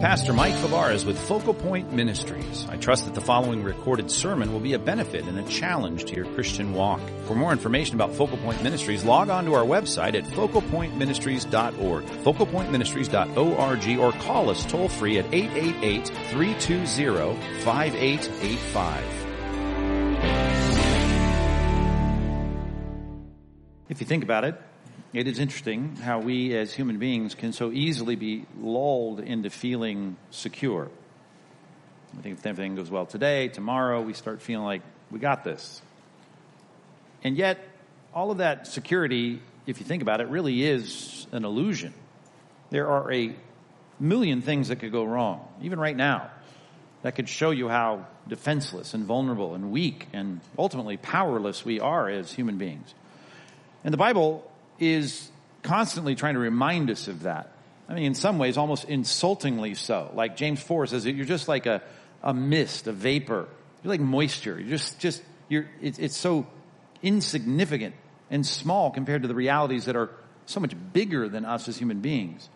Pastor Mike Fabarez with Focal Point Ministries. I trust that the following recorded sermon will be a benefit and a challenge to your Christian walk. For more information about Focal Point Ministries, log on to our website at focalpointministries.org, focalpointministries.org, or call us toll free at 888-320-5885. If you think about it, it is interesting how we as human beings can so easily be lulled into feeling secure. I think if everything goes well today, tomorrow, we start feeling like we got this. And yet, all of that security, if you think about it, really is an illusion. There are a million things that could go wrong, even right now, that could show you how defenseless and vulnerable and weak and ultimately powerless we are as human beings. And the Bible is constantly trying to remind us of that. I mean, in some ways, almost insultingly so. Like James 4 says, that you're just like a, a mist, a vapor. You're like moisture. You're just, just, you're, it's, it's so insignificant and small compared to the realities that are so much bigger than us as human beings.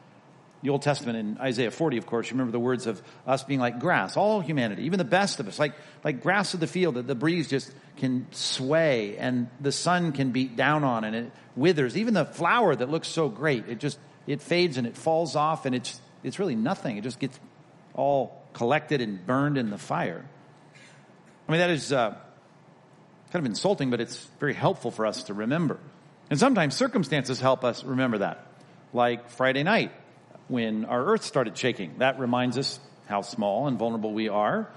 The Old Testament in Isaiah 40, of course, you remember the words of us being like grass, all humanity, even the best of us, like, like grass of the field that the breeze just can sway and the sun can beat down on and it withers. Even the flower that looks so great, it just, it fades and it falls off and it's, it's really nothing. It just gets all collected and burned in the fire. I mean, that is uh, kind of insulting, but it's very helpful for us to remember. And sometimes circumstances help us remember that. Like Friday night, when our earth started shaking. That reminds us how small and vulnerable we are.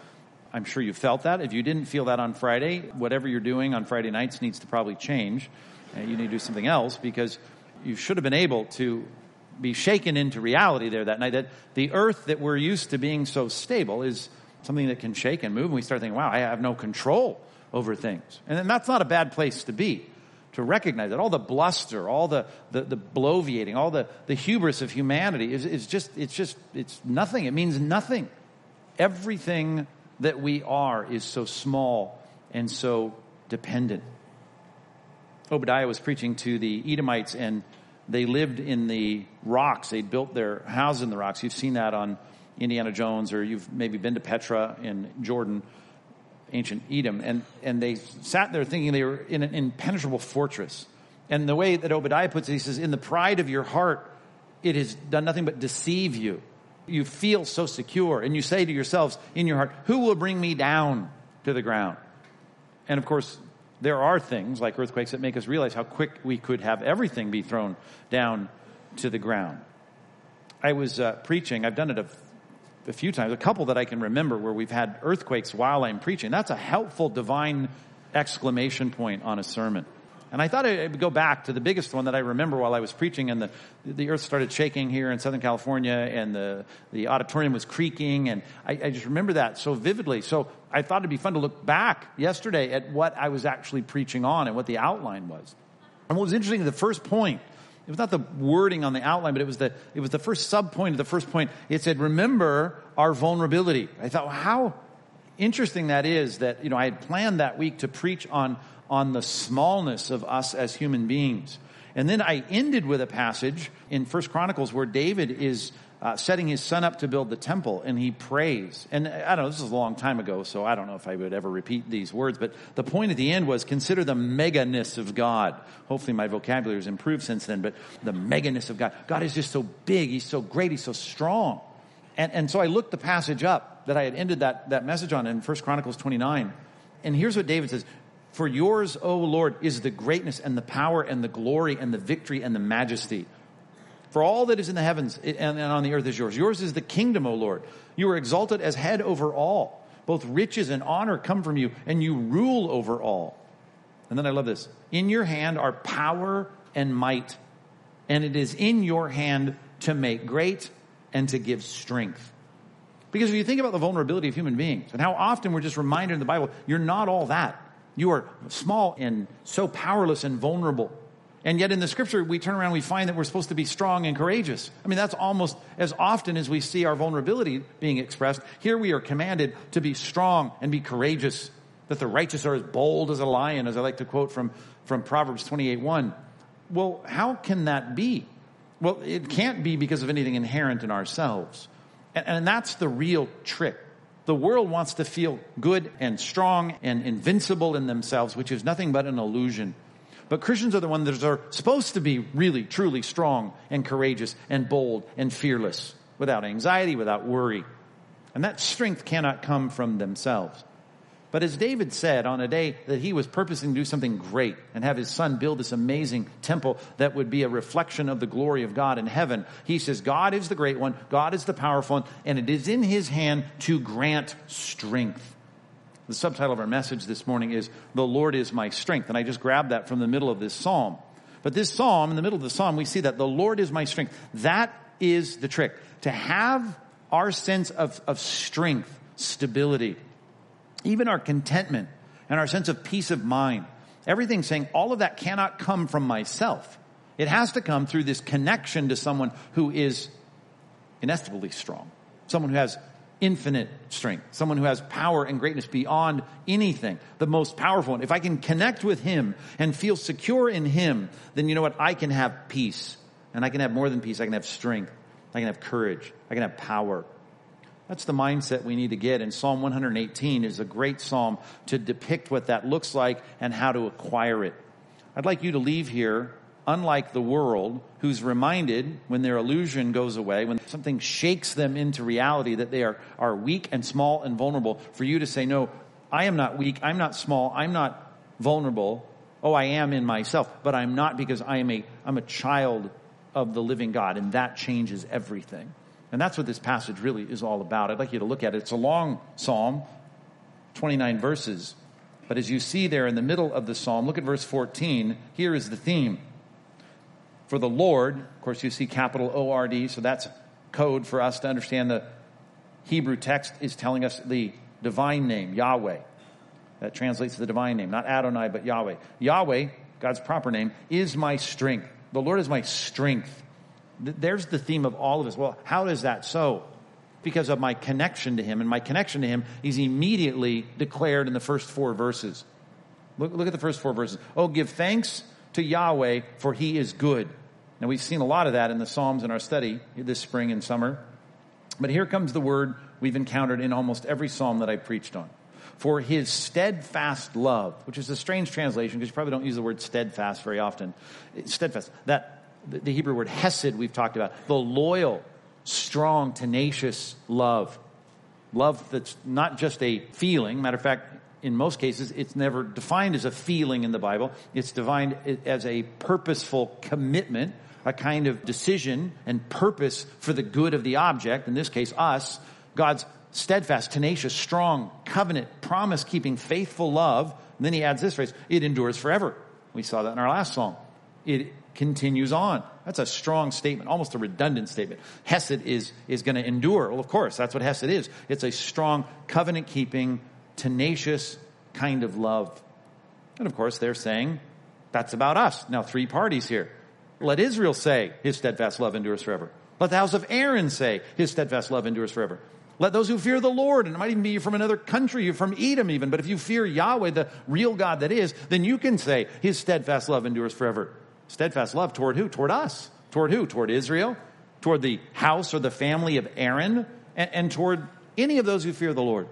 I'm sure you felt that. If you didn't feel that on Friday, whatever you're doing on Friday nights needs to probably change. You need to do something else because you should have been able to be shaken into reality there that night. That the earth that we're used to being so stable is something that can shake and move. And we start thinking, wow, I have no control over things. And then that's not a bad place to be to recognize that all the bluster, all the, the, the bloviating, all the, the hubris of humanity is, is just, it's just, it's nothing. It means nothing. Everything that we are is so small and so dependent. Obadiah was preaching to the Edomites and they lived in the rocks. They built their houses in the rocks. You've seen that on Indiana Jones or you've maybe been to Petra in Jordan ancient Edom, and, and they sat there thinking they were in an impenetrable fortress. And the way that Obadiah puts it, he says, In the pride of your heart, it has done nothing but deceive you. You feel so secure, and you say to yourselves in your heart, Who will bring me down to the ground? And of course, there are things like earthquakes that make us realize how quick we could have everything be thrown down to the ground. I was uh, preaching, I've done it a a few times, a couple that I can remember where we've had earthquakes while I'm preaching. That's a helpful divine exclamation point on a sermon. And I thought I would go back to the biggest one that I remember while I was preaching and the, the earth started shaking here in Southern California and the, the auditorium was creaking and I, I just remember that so vividly. So I thought it'd be fun to look back yesterday at what I was actually preaching on and what the outline was. And what was interesting, the first point it was not the wording on the outline, but it was the, it was the first sub point of the first point. It said, remember our vulnerability. I thought, well, how interesting that is that, you know, I had planned that week to preach on, on the smallness of us as human beings. And then I ended with a passage in First Chronicles where David is uh, setting his son up to build the temple, and he prays. And I don't know, this is a long time ago, so I don't know if I would ever repeat these words, but the point at the end was consider the meganess of God. Hopefully my vocabulary has improved since then, but the meganess of God. God is just so big, He's so great, He's so strong. And, and so I looked the passage up that I had ended that, that message on in First Chronicles 29. And here's what David says. For yours, O Lord, is the greatness and the power and the glory and the victory and the majesty. For all that is in the heavens and on the earth is yours. Yours is the kingdom, O Lord. You are exalted as head over all. Both riches and honor come from you, and you rule over all. And then I love this. In your hand are power and might, and it is in your hand to make great and to give strength. Because if you think about the vulnerability of human beings and how often we're just reminded in the Bible, you're not all that. You are small and so powerless and vulnerable. And yet in the scripture, we turn around and we find that we're supposed to be strong and courageous. I mean, that's almost as often as we see our vulnerability being expressed. Here we are commanded to be strong and be courageous, that the righteous are as bold as a lion, as I like to quote from, from Proverbs 28 1. Well, how can that be? Well, it can't be because of anything inherent in ourselves. And, and that's the real trick. The world wants to feel good and strong and invincible in themselves, which is nothing but an illusion. But Christians are the ones that are supposed to be really, truly strong and courageous and bold and fearless without anxiety, without worry. And that strength cannot come from themselves. But as David said on a day that he was purposing to do something great and have his son build this amazing temple that would be a reflection of the glory of God in heaven, he says, God is the great one, God is the powerful one, and it is in his hand to grant strength. The subtitle of our message this morning is, The Lord is my strength. And I just grabbed that from the middle of this psalm. But this psalm, in the middle of the psalm, we see that the Lord is my strength. That is the trick. To have our sense of, of strength, stability, even our contentment and our sense of peace of mind. Everything saying all of that cannot come from myself. It has to come through this connection to someone who is inestimably strong, someone who has infinite strength, someone who has power and greatness beyond anything, the most powerful one. If I can connect with him and feel secure in him, then you know what? I can have peace. And I can have more than peace. I can have strength. I can have courage. I can have power. That's the mindset we need to get. And Psalm 118 is a great psalm to depict what that looks like and how to acquire it. I'd like you to leave here, unlike the world, who's reminded when their illusion goes away, when something shakes them into reality that they are, are weak and small and vulnerable, for you to say, no, I am not weak, I'm not small, I'm not vulnerable. Oh, I am in myself, but I'm not because I am a, I'm a child of the living God, and that changes everything. And that's what this passage really is all about. I'd like you to look at it. It's a long psalm, 29 verses. But as you see there in the middle of the psalm, look at verse 14. Here is the theme. For the Lord, of course, you see capital O R D, so that's code for us to understand the Hebrew text is telling us the divine name, Yahweh. That translates to the divine name, not Adonai, but Yahweh. Yahweh, God's proper name, is my strength. The Lord is my strength. There's the theme of all of us. Well, how is that so? Because of my connection to Him. And my connection to Him is immediately declared in the first four verses. Look, look at the first four verses. Oh, give thanks to Yahweh, for He is good. Now, we've seen a lot of that in the Psalms in our study this spring and summer. But here comes the word we've encountered in almost every psalm that I preached on. For his steadfast love, which is a strange translation because you probably don't use the word steadfast very often. Steadfast. That the Hebrew word hesed we've talked about, the loyal, strong, tenacious love. Love that's not just a feeling. Matter of fact, in most cases, it's never defined as a feeling in the Bible. It's defined as a purposeful commitment, a kind of decision and purpose for the good of the object, in this case, us. God's steadfast, tenacious, strong, covenant, promise keeping, faithful love. And then he adds this phrase, it endures forever. We saw that in our last song. It continues on. That's a strong statement, almost a redundant statement. Hesed is, is going to endure. Well, of course, that's what Hesed is. It's a strong, covenant keeping, tenacious kind of love. And of course, they're saying that's about us. Now, three parties here. Let Israel say his steadfast love endures forever. Let the house of Aaron say his steadfast love endures forever. Let those who fear the Lord, and it might even be you from another country, you from Edom even, but if you fear Yahweh, the real God that is, then you can say his steadfast love endures forever. Steadfast love toward who? Toward us. Toward who? Toward Israel, toward the house or the family of Aaron, and, and toward any of those who fear the Lord.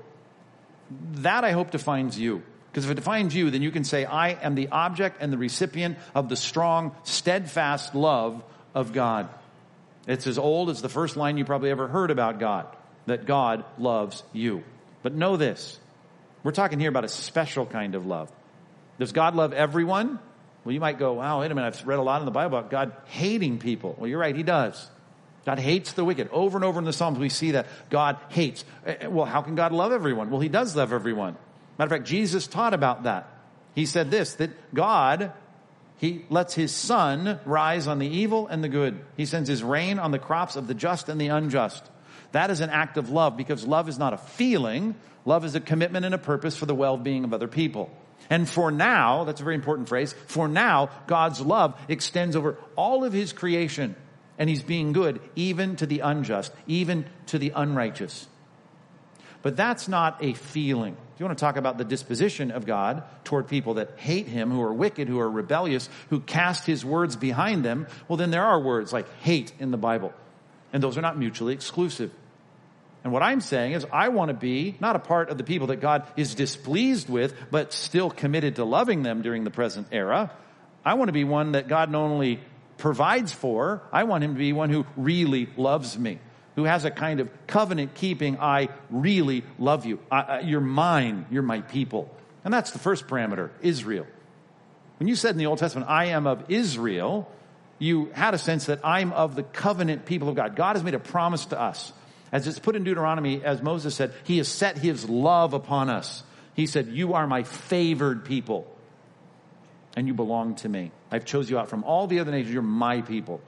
That I hope defines you. Because if it defines you, then you can say, I am the object and the recipient of the strong, steadfast love of God. It's as old as the first line you probably ever heard about God, that God loves you. But know this. We're talking here about a special kind of love. Does God love everyone? Well, you might go, wow, wait a minute, I've read a lot in the Bible about God hating people. Well, you're right, He does. God hates the wicked. Over and over in the Psalms, we see that God hates. Eh, eh, well, how can God love everyone? Well, He does love everyone. Matter of fact, Jesus taught about that. He said this, that God, He lets His sun rise on the evil and the good. He sends His rain on the crops of the just and the unjust. That is an act of love because love is not a feeling. Love is a commitment and a purpose for the well-being of other people. And for now, that's a very important phrase, for now, God's love extends over all of his creation. And he's being good even to the unjust, even to the unrighteous. But that's not a feeling. If you want to talk about the disposition of God toward people that hate him, who are wicked, who are rebellious, who cast his words behind them, well, then there are words like hate in the Bible. And those are not mutually exclusive. And what I'm saying is, I want to be not a part of the people that God is displeased with, but still committed to loving them during the present era. I want to be one that God not only provides for, I want him to be one who really loves me, who has a kind of covenant keeping, I really love you. I, you're mine, you're my people. And that's the first parameter, Israel. When you said in the Old Testament, I am of Israel, you had a sense that I'm of the covenant people of God. God has made a promise to us. As it's put in Deuteronomy, as Moses said, he has set his love upon us. He said, you are my favored people and you belong to me. I've chose you out from all the other nations. You're my people.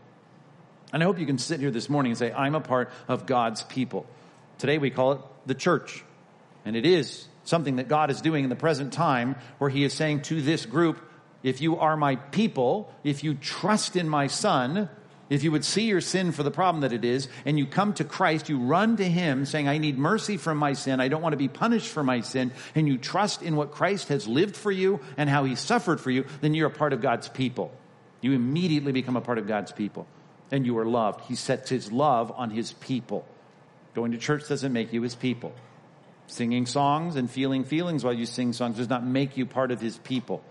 And I hope you can sit here this morning and say, I'm a part of God's people. Today we call it the church. And it is something that God is doing in the present time where he is saying to this group, if you are my people, if you trust in my son, if you would see your sin for the problem that it is, and you come to Christ, you run to Him saying, I need mercy from my sin. I don't want to be punished for my sin. And you trust in what Christ has lived for you and how He suffered for you, then you're a part of God's people. You immediately become a part of God's people. And you are loved. He sets His love on His people. Going to church doesn't make you His people. Singing songs and feeling feelings while you sing songs does not make you part of His people.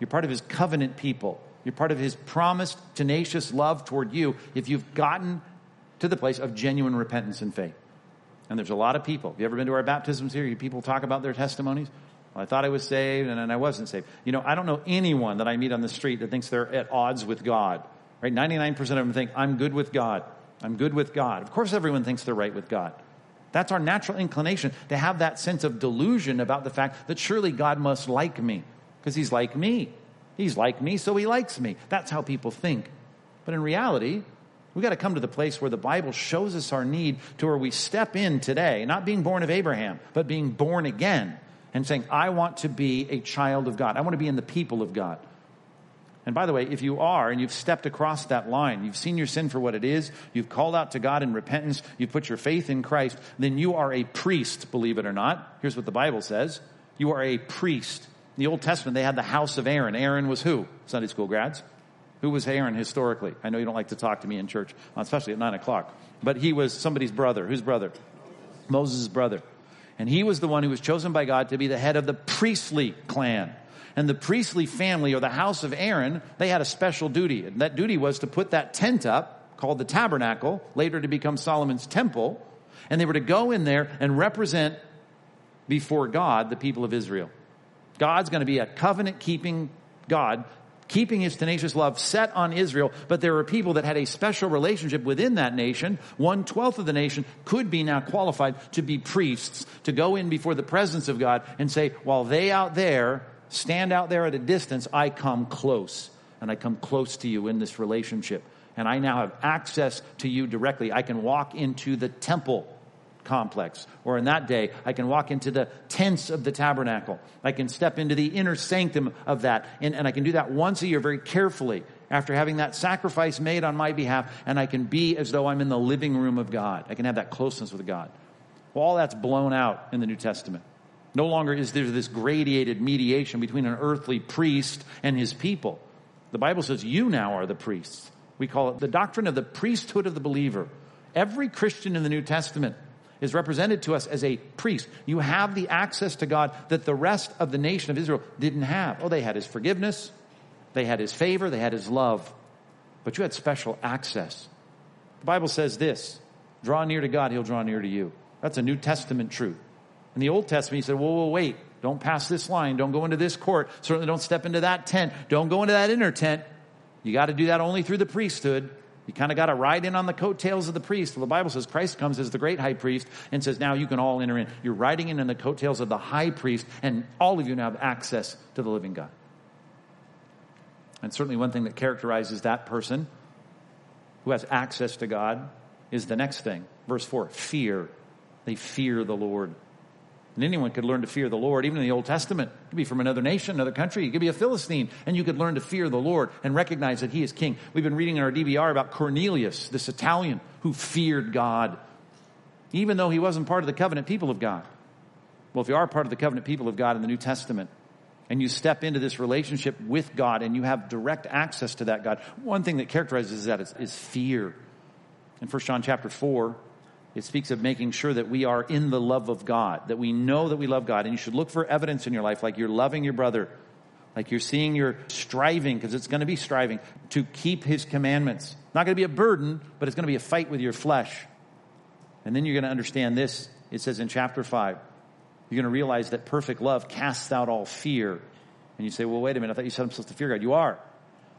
You're part of His covenant people. You're part of his promised, tenacious love toward you if you've gotten to the place of genuine repentance and faith. And there's a lot of people. Have you ever been to our baptisms here? You people talk about their testimonies. Well, I thought I was saved and then I wasn't saved. You know, I don't know anyone that I meet on the street that thinks they're at odds with God. Right? 99% of them think, I'm good with God. I'm good with God. Of course, everyone thinks they're right with God. That's our natural inclination to have that sense of delusion about the fact that surely God must like me because he's like me. He's like me, so he likes me. That's how people think. But in reality, we got to come to the place where the Bible shows us our need to where we step in today, not being born of Abraham, but being born again and saying, I want to be a child of God. I want to be in the people of God. And by the way, if you are and you've stepped across that line, you've seen your sin for what it is, you've called out to God in repentance, you've put your faith in Christ, then you are a priest, believe it or not. Here's what the Bible says. You are a priest in the Old Testament, they had the house of Aaron. Aaron was who? Sunday school grads. Who was Aaron historically? I know you don't like to talk to me in church, especially at nine o'clock. But he was somebody's brother. Whose brother? Moses' brother. And he was the one who was chosen by God to be the head of the priestly clan. And the priestly family or the house of Aaron, they had a special duty. And that duty was to put that tent up called the tabernacle, later to become Solomon's temple. And they were to go in there and represent before God the people of Israel. God's going to be a covenant keeping God, keeping his tenacious love set on Israel, but there were people that had a special relationship within that nation. One twelfth of the nation could be now qualified to be priests, to go in before the presence of God and say, while they out there stand out there at a distance, I come close. And I come close to you in this relationship. And I now have access to you directly. I can walk into the temple complex. Or in that day, I can walk into the tents of the tabernacle. I can step into the inner sanctum of that. And, and I can do that once a year very carefully after having that sacrifice made on my behalf. And I can be as though I'm in the living room of God. I can have that closeness with God. Well, all that's blown out in the New Testament. No longer is there this gradated mediation between an earthly priest and his people. The Bible says you now are the priests. We call it the doctrine of the priesthood of the believer. Every Christian in the New Testament is represented to us as a priest. You have the access to God that the rest of the nation of Israel didn't have. Oh, they had his forgiveness, they had his favor, they had his love, but you had special access. The Bible says this draw near to God, he'll draw near to you. That's a New Testament truth. In the Old Testament, he said, whoa, whoa, wait. Don't pass this line. Don't go into this court. Certainly don't step into that tent. Don't go into that inner tent. You got to do that only through the priesthood. You kind of got to ride in on the coattails of the priest. Well, the Bible says Christ comes as the great high priest and says, now you can all enter in. You're riding in on the coattails of the high priest, and all of you now have access to the living God. And certainly one thing that characterizes that person who has access to God is the next thing. Verse 4 fear. They fear the Lord. And anyone could learn to fear the Lord, even in the Old Testament. You could be from another nation, another country. You could be a Philistine, and you could learn to fear the Lord and recognize that He is King. We've been reading in our DBR about Cornelius, this Italian who feared God, even though he wasn't part of the covenant people of God. Well, if you are part of the covenant people of God in the New Testament, and you step into this relationship with God and you have direct access to that God, one thing that characterizes that is, is fear. In 1 John chapter 4, it speaks of making sure that we are in the love of God, that we know that we love God. And you should look for evidence in your life, like you're loving your brother, like you're seeing you're striving, because it's going to be striving, to keep his commandments. Not going to be a burden, but it's going to be a fight with your flesh. And then you're going to understand this. It says in chapter 5, you're going to realize that perfect love casts out all fear. And you say, well, wait a minute, I thought you said I'm supposed to fear God. You are.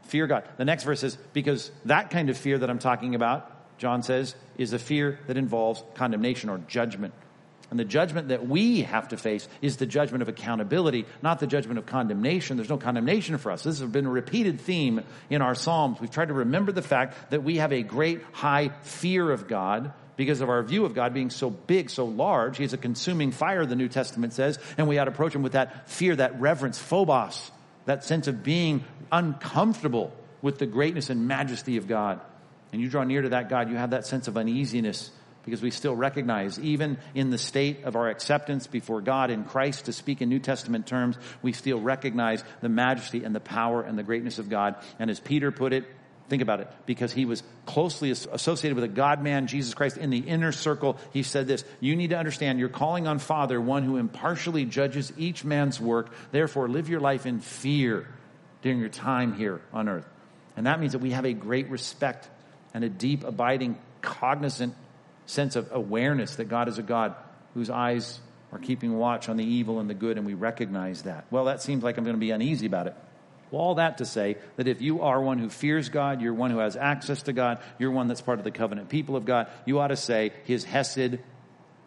Fear God. The next verse says, because that kind of fear that I'm talking about, John says, is a fear that involves condemnation or judgment. And the judgment that we have to face is the judgment of accountability, not the judgment of condemnation. There's no condemnation for us. This has been a repeated theme in our Psalms. We've tried to remember the fact that we have a great high fear of God because of our view of God being so big, so large. He's a consuming fire, the New Testament says, and we ought to approach him with that fear, that reverence, phobos, that sense of being uncomfortable with the greatness and majesty of God. And you draw near to that God, you have that sense of uneasiness because we still recognize, even in the state of our acceptance before God in Christ, to speak in New Testament terms, we still recognize the majesty and the power and the greatness of God. And as Peter put it, Think about it. Because he was closely associated with a God man, Jesus Christ, in the inner circle, he said this You need to understand you're calling on Father, one who impartially judges each man's work. Therefore, live your life in fear during your time here on earth. And that means that we have a great respect and a deep, abiding, cognizant sense of awareness that God is a God whose eyes are keeping watch on the evil and the good, and we recognize that. Well, that seems like I'm going to be uneasy about it. Well, all that to say that if you are one who fears God, you're one who has access to God, you're one that's part of the covenant people of God, you ought to say, His Hesed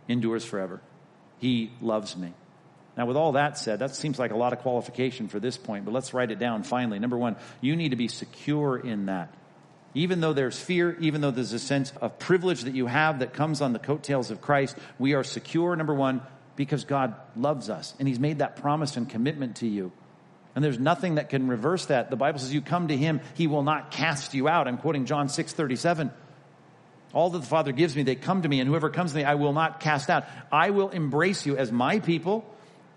endures forever. He loves me. Now, with all that said, that seems like a lot of qualification for this point, but let's write it down finally. Number one, you need to be secure in that. Even though there's fear, even though there's a sense of privilege that you have that comes on the coattails of Christ, we are secure, number one, because God loves us and He's made that promise and commitment to you. And there's nothing that can reverse that. The Bible says you come to him, he will not cast you out. I'm quoting John 6 37. All that the Father gives me, they come to me, and whoever comes to me, I will not cast out. I will embrace you as my people,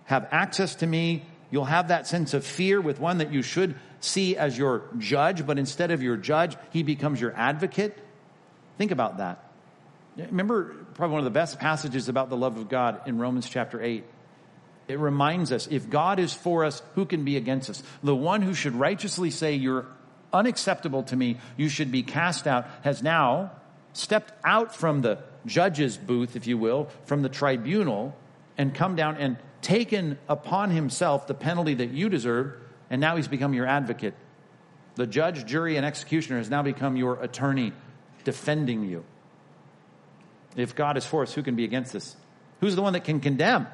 have access to me. You'll have that sense of fear with one that you should see as your judge, but instead of your judge, he becomes your advocate. Think about that. Remember, probably one of the best passages about the love of God in Romans chapter 8. It reminds us if God is for us, who can be against us? The one who should righteously say, You're unacceptable to me, you should be cast out, has now stepped out from the judge's booth, if you will, from the tribunal, and come down and taken upon himself the penalty that you deserved, and now he's become your advocate. The judge, jury, and executioner has now become your attorney defending you. If God is for us, who can be against us? Who's the one that can condemn?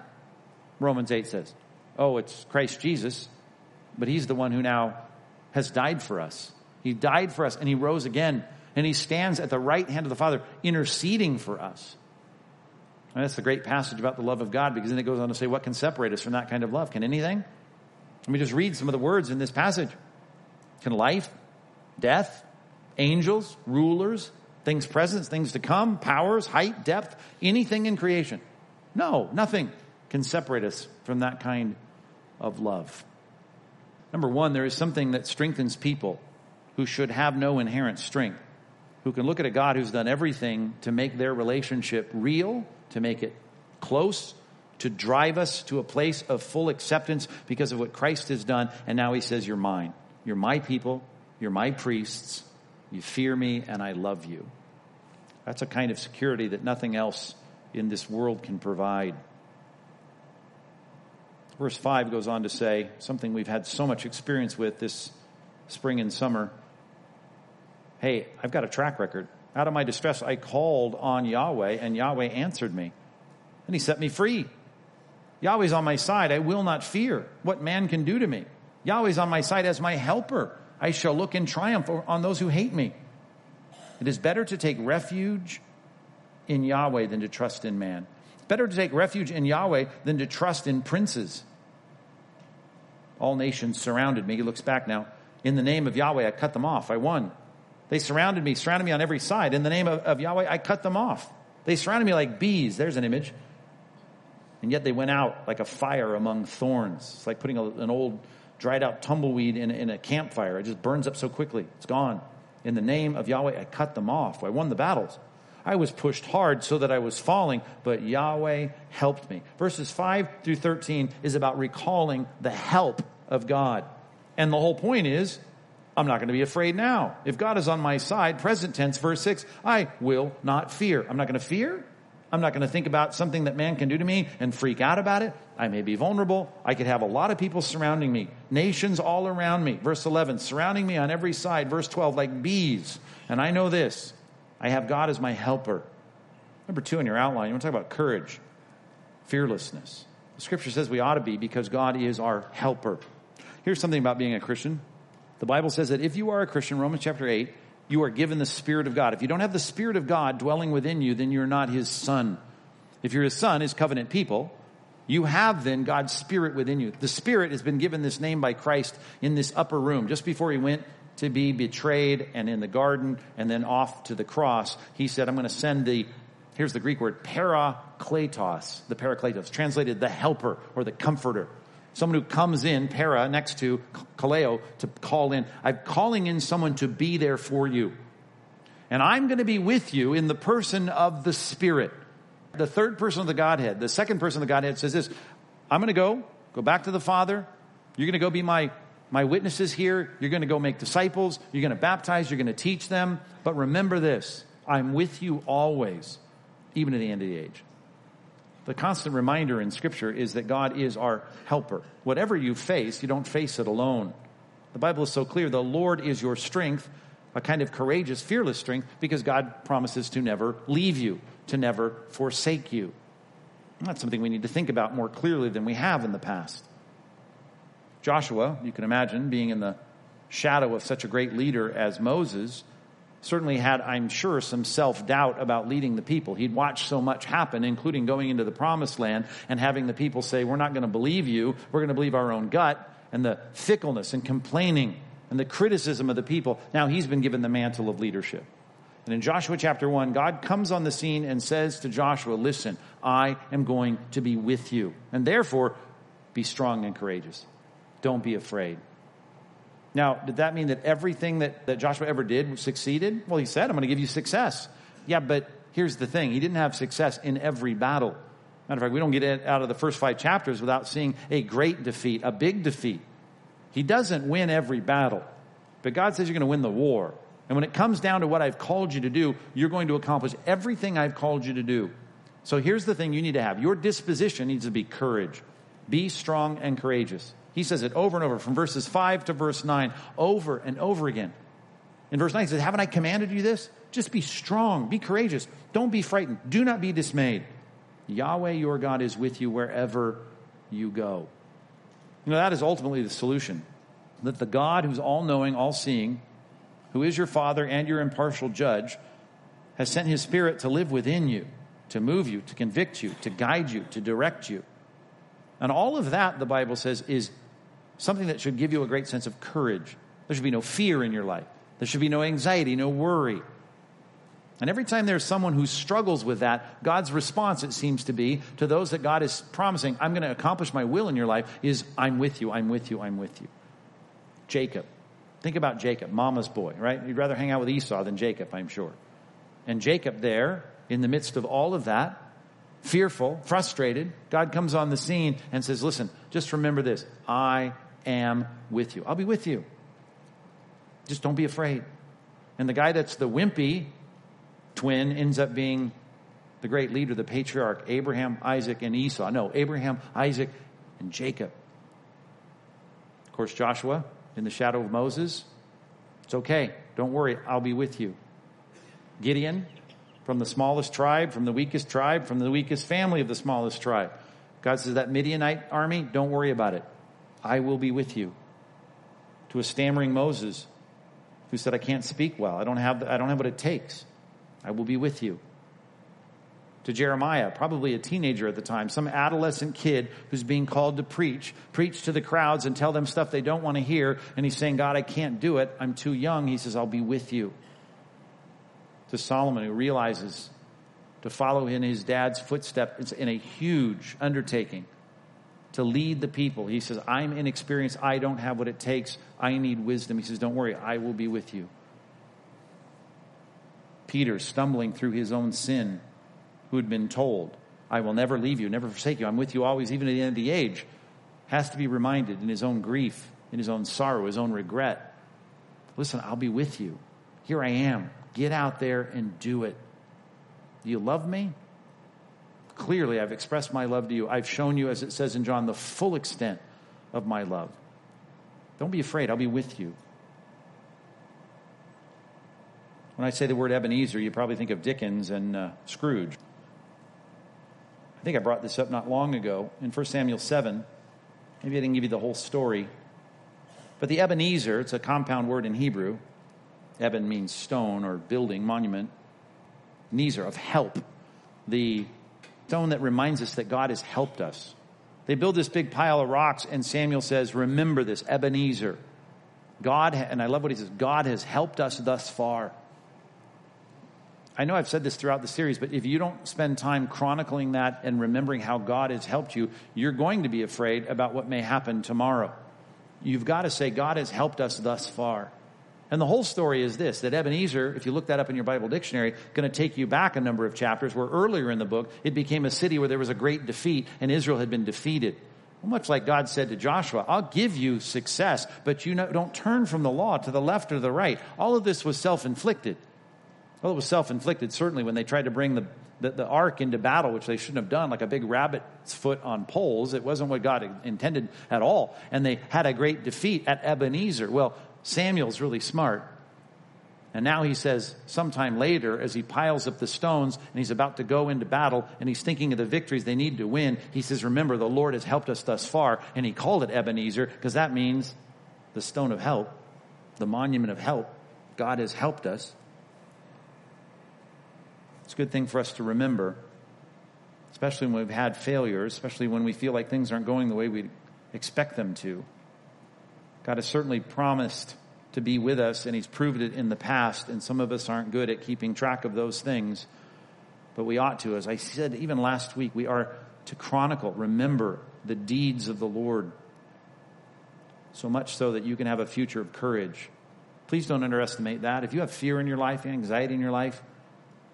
Romans 8 says. Oh, it's Christ Jesus, but he's the one who now has died for us. He died for us and he rose again and he stands at the right hand of the Father interceding for us. And that's the great passage about the love of God because then it goes on to say, what can separate us from that kind of love? Can anything? Let me just read some of the words in this passage. Can life, death, angels, rulers, things present, things to come, powers, height, depth, anything in creation? No, nothing can separate us from that kind of love. Number one, there is something that strengthens people who should have no inherent strength, who can look at a God who's done everything to make their relationship real, to make it close, to drive us to a place of full acceptance because of what Christ has done. And now he says, You're mine. You're my people. You're my priests. You fear me, and I love you. That's a kind of security that nothing else in this world can provide. Verse 5 goes on to say something we've had so much experience with this spring and summer. Hey, I've got a track record. Out of my distress, I called on Yahweh, and Yahweh answered me. And he set me free. Yahweh's on my side. I will not fear what man can do to me. Yahweh's on my side as my helper. I shall look in triumph on those who hate me. It is better to take refuge in Yahweh than to trust in man. It's Better to take refuge in Yahweh than to trust in princes. All nations surrounded me. He looks back now. In the name of Yahweh, I cut them off. I won. They surrounded me, surrounded me on every side. In the name of, of Yahweh, I cut them off. They surrounded me like bees. There's an image. And yet they went out like a fire among thorns. It's like putting a, an old dried out tumbleweed in, in a campfire. It just burns up so quickly. It's gone. In the name of Yahweh, I cut them off. I won the battles. I was pushed hard so that I was falling, but Yahweh helped me. Verses 5 through 13 is about recalling the help of God. And the whole point is, I'm not going to be afraid now. If God is on my side, present tense, verse 6, I will not fear. I'm not going to fear. I'm not going to think about something that man can do to me and freak out about it. I may be vulnerable. I could have a lot of people surrounding me, nations all around me. Verse 11, surrounding me on every side. Verse 12, like bees. And I know this I have God as my helper. Number two in your outline, you want to talk about courage, fearlessness. The scripture says we ought to be because God is our helper. Here's something about being a Christian. The Bible says that if you are a Christian, Romans chapter 8, you are given the Spirit of God. If you don't have the Spirit of God dwelling within you, then you're not His son. If you're His son, His covenant people, you have then God's Spirit within you. The Spirit has been given this name by Christ in this upper room. Just before He went to be betrayed and in the garden and then off to the cross, He said, I'm going to send the, here's the Greek word, parakletos, the parakletos, translated the helper or the comforter. Someone who comes in, para, next to kaleo, to call in. I'm calling in someone to be there for you. And I'm going to be with you in the person of the Spirit. The third person of the Godhead, the second person of the Godhead says this I'm going to go, go back to the Father. You're going to go be my, my witnesses here. You're going to go make disciples. You're going to baptize. You're going to teach them. But remember this I'm with you always, even to the end of the age. The constant reminder in Scripture is that God is our helper. Whatever you face, you don't face it alone. The Bible is so clear. The Lord is your strength, a kind of courageous, fearless strength, because God promises to never leave you, to never forsake you. And that's something we need to think about more clearly than we have in the past. Joshua, you can imagine, being in the shadow of such a great leader as Moses, certainly had, I'm sure, some self doubt about leading the people. He'd watched so much happen, including going into the promised land and having the people say, We're not going to believe you, we're going to believe our own gut, and the fickleness and complaining and the criticism of the people. Now he's been given the mantle of leadership. And in Joshua chapter 1, God comes on the scene and says to Joshua, Listen, I am going to be with you. And therefore, be strong and courageous. Don't be afraid. Now, did that mean that everything that, that Joshua ever did succeeded? Well, he said, I'm going to give you success. Yeah, but here's the thing. He didn't have success in every battle. Matter of fact, we don't get out of the first five chapters without seeing a great defeat, a big defeat. He doesn't win every battle, but God says you're going to win the war. And when it comes down to what I've called you to do, you're going to accomplish everything I've called you to do. So here's the thing you need to have your disposition needs to be courage. Be strong and courageous. He says it over and over from verses 5 to verse 9, over and over again. In verse 9, he says, Haven't I commanded you this? Just be strong, be courageous, don't be frightened, do not be dismayed. Yahweh your God is with you wherever you go. You know, that is ultimately the solution. That the God who's all knowing, all seeing, who is your Father and your impartial judge, has sent his Spirit to live within you, to move you, to convict you, to guide you, to direct you. And all of that, the Bible says, is something that should give you a great sense of courage. There should be no fear in your life. There should be no anxiety, no worry. And every time there's someone who struggles with that, God's response, it seems to be, to those that God is promising, I'm going to accomplish my will in your life, is I'm with you, I'm with you, I'm with you. Jacob. Think about Jacob, mama's boy, right? You'd rather hang out with Esau than Jacob, I'm sure. And Jacob there, in the midst of all of that, fearful, frustrated, God comes on the scene and says, Listen, just remember this I am with you. I'll be with you. Just don't be afraid. And the guy that's the wimpy twin ends up being the great leader, the patriarch, Abraham, Isaac, and Esau. No, Abraham, Isaac, and Jacob. Of course, Joshua in the shadow of Moses. It's okay. Don't worry. I'll be with you. Gideon from the smallest tribe, from the weakest tribe, from the weakest family of the smallest tribe. God says, that Midianite army, don't worry about it. I will be with you. To a stammering Moses who said, I can't speak well. I don't have, I don't have what it takes. I will be with you. To Jeremiah, probably a teenager at the time, some adolescent kid who's being called to preach, preach to the crowds and tell them stuff they don't want to hear. And he's saying, God, I can't do it. I'm too young. He says, I'll be with you. To Solomon, who realizes to follow in his dad's footsteps in a huge undertaking to lead the people. He says, I'm inexperienced. I don't have what it takes. I need wisdom. He says, Don't worry, I will be with you. Peter stumbling through his own sin, who had been told, I will never leave you, never forsake you, I'm with you always, even at the end of the age, has to be reminded in his own grief, in his own sorrow, his own regret. Listen, I'll be with you. Here I am. Get out there and do it. Do you love me? Clearly, I've expressed my love to you. I've shown you, as it says in John, the full extent of my love. Don't be afraid. I'll be with you. When I say the word Ebenezer, you probably think of Dickens and uh, Scrooge. I think I brought this up not long ago in 1 Samuel 7. Maybe I didn't give you the whole story. But the Ebenezer, it's a compound word in Hebrew. Eben means stone or building, monument. Nezer, of help. The stone that reminds us that God has helped us. They build this big pile of rocks, and Samuel says, Remember this, Ebenezer. God, and I love what he says, God has helped us thus far. I know I've said this throughout the series, but if you don't spend time chronicling that and remembering how God has helped you, you're going to be afraid about what may happen tomorrow. You've got to say, God has helped us thus far. And the whole story is this that Ebenezer, if you look that up in your Bible dictionary, going to take you back a number of chapters where earlier in the book it became a city where there was a great defeat and Israel had been defeated. Much like God said to Joshua, I'll give you success, but you don't turn from the law to the left or the right. All of this was self inflicted. Well, it was self inflicted, certainly, when they tried to bring the, the, the, ark into battle, which they shouldn't have done, like a big rabbit's foot on poles. It wasn't what God intended at all. And they had a great defeat at Ebenezer. Well, Samuel's really smart. And now he says, sometime later, as he piles up the stones and he's about to go into battle and he's thinking of the victories they need to win, he says, Remember, the Lord has helped us thus far. And he called it Ebenezer because that means the stone of help, the monument of help. God has helped us. It's a good thing for us to remember, especially when we've had failures, especially when we feel like things aren't going the way we expect them to. God has certainly promised to be with us, and He's proved it in the past, and some of us aren't good at keeping track of those things, but we ought to. As I said even last week, we are to chronicle, remember the deeds of the Lord, so much so that you can have a future of courage. Please don't underestimate that. If you have fear in your life, anxiety in your life,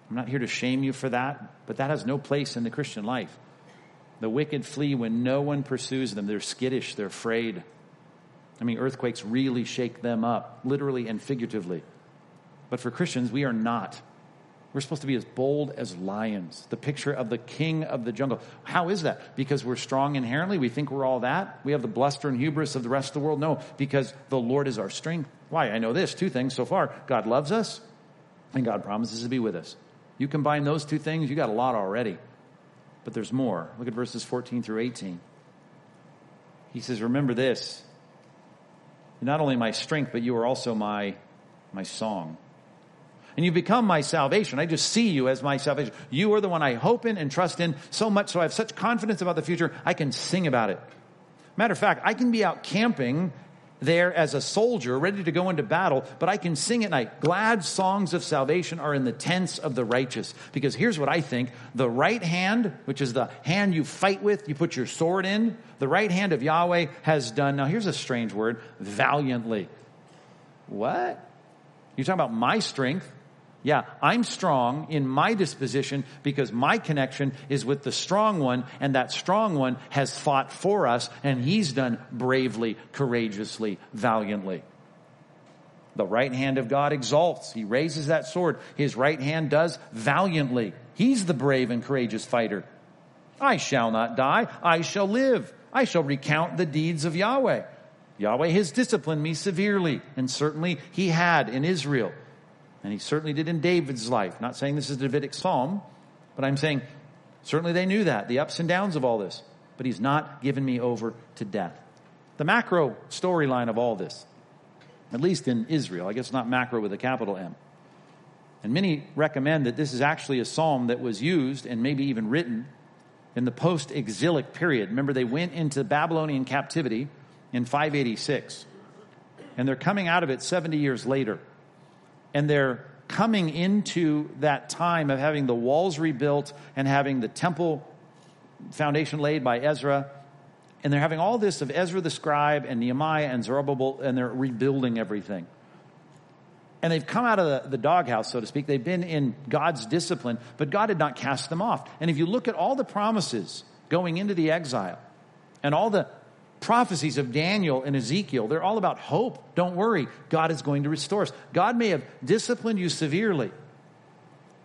I'm not here to shame you for that, but that has no place in the Christian life. The wicked flee when no one pursues them. They're skittish, they're afraid. I mean, earthquakes really shake them up, literally and figuratively. But for Christians, we are not. We're supposed to be as bold as lions, the picture of the king of the jungle. How is that? Because we're strong inherently? We think we're all that? We have the bluster and hubris of the rest of the world? No, because the Lord is our strength. Why? I know this two things so far God loves us, and God promises to be with us. You combine those two things, you got a lot already. But there's more. Look at verses 14 through 18. He says, Remember this. Not only my strength, but you are also my, my song. And you become my salvation. I just see you as my salvation. You are the one I hope in and trust in so much so I have such confidence about the future, I can sing about it. Matter of fact, I can be out camping there as a soldier ready to go into battle, but I can sing at night. Glad songs of salvation are in the tents of the righteous. Because here's what I think the right hand, which is the hand you fight with, you put your sword in, the right hand of Yahweh has done, now here's a strange word, valiantly. What? You're talking about my strength. Yeah, I'm strong in my disposition because my connection is with the strong one, and that strong one has fought for us, and he's done bravely, courageously, valiantly. The right hand of God exalts. He raises that sword. His right hand does valiantly. He's the brave and courageous fighter. I shall not die. I shall live. I shall recount the deeds of Yahweh. Yahweh has disciplined me severely, and certainly he had in Israel. And he certainly did in David's life. Not saying this is a Davidic psalm, but I'm saying certainly they knew that, the ups and downs of all this. But he's not given me over to death. The macro storyline of all this, at least in Israel, I guess not macro with a capital M. And many recommend that this is actually a psalm that was used and maybe even written in the post exilic period. Remember, they went into Babylonian captivity in 586, and they're coming out of it 70 years later and they're coming into that time of having the walls rebuilt and having the temple foundation laid by Ezra. And they're having all this of Ezra the scribe and Nehemiah and Zerubbabel, and they're rebuilding everything. And they've come out of the, the doghouse, so to speak. They've been in God's discipline, but God had not cast them off. And if you look at all the promises going into the exile and all the prophecies of Daniel and Ezekiel, they're all about hope. Don't worry, God is going to restore us. God may have disciplined you severely,